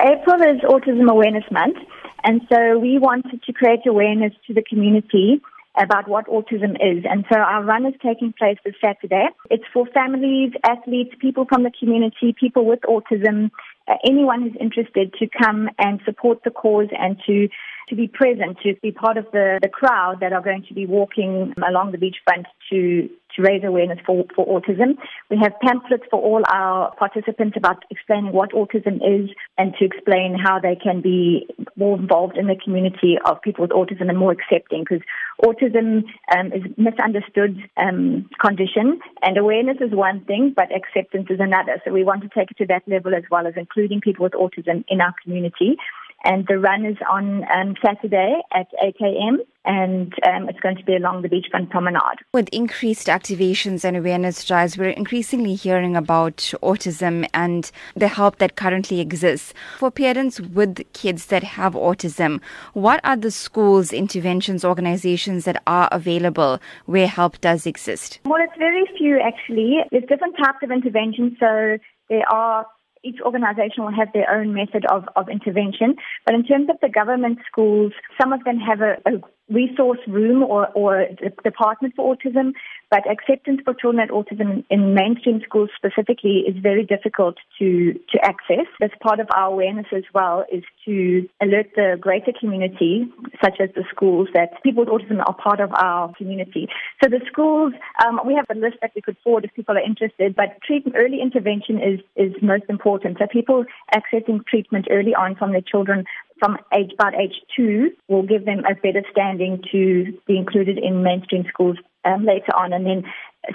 April is Autism Awareness Month, and so we wanted to create awareness to the community about what autism is. And so our run is taking place this Saturday. It's for families, athletes, people from the community, people with autism, uh, anyone who's interested to come and support the cause and to to be present, to be part of the, the crowd that are going to be walking along the beachfront to to raise awareness for, for autism. We have pamphlets for all our participants about explaining what autism is and to explain how they can be more involved in the community of people with autism and more accepting because autism um, is misunderstood um, condition and awareness is one thing but acceptance is another. So we want to take it to that level as well as including people with autism in our community and the run is on um, Saturday at 8 a.m. and um, it's going to be along the beachfront promenade. With increased activations and awareness drives, we're increasingly hearing about autism and the help that currently exists. For parents with kids that have autism, what are the schools, interventions, organizations that are available where help does exist? Well, it's very few actually. There's different types of interventions. So there are each organization will have their own method of, of intervention. But in terms of the government schools, some of them have a, a resource room or, or department for autism, but acceptance for children at autism in mainstream schools specifically is very difficult to, to access. That's part of our awareness as well is to alert the greater community, such as the schools, that people with autism are part of our community. So the schools, um, we have a list that we could forward if people are interested, but treatment, early intervention is, is most important. So people accessing treatment early on from their children from age about age two will give them a better standing to be included in mainstream schools um, later on. And then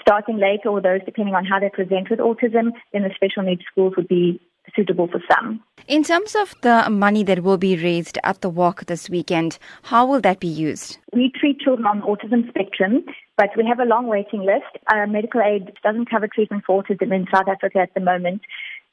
starting later, or those depending on how they present with autism, then the special needs schools would be suitable for some. In terms of the money that will be raised at the walk this weekend, how will that be used? We treat children on the autism spectrum, but we have a long waiting list. Our medical aid doesn't cover treatment for autism in South Africa at the moment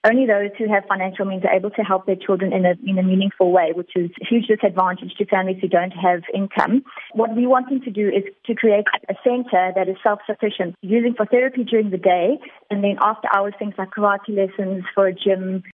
only those who have financial means are able to help their children in a, in a meaningful way, which is a huge disadvantage to families who don't have income. What we want them to do is to create a center that is self-sufficient, using for therapy during the day, and then after hours, things like karate lessons for a gym,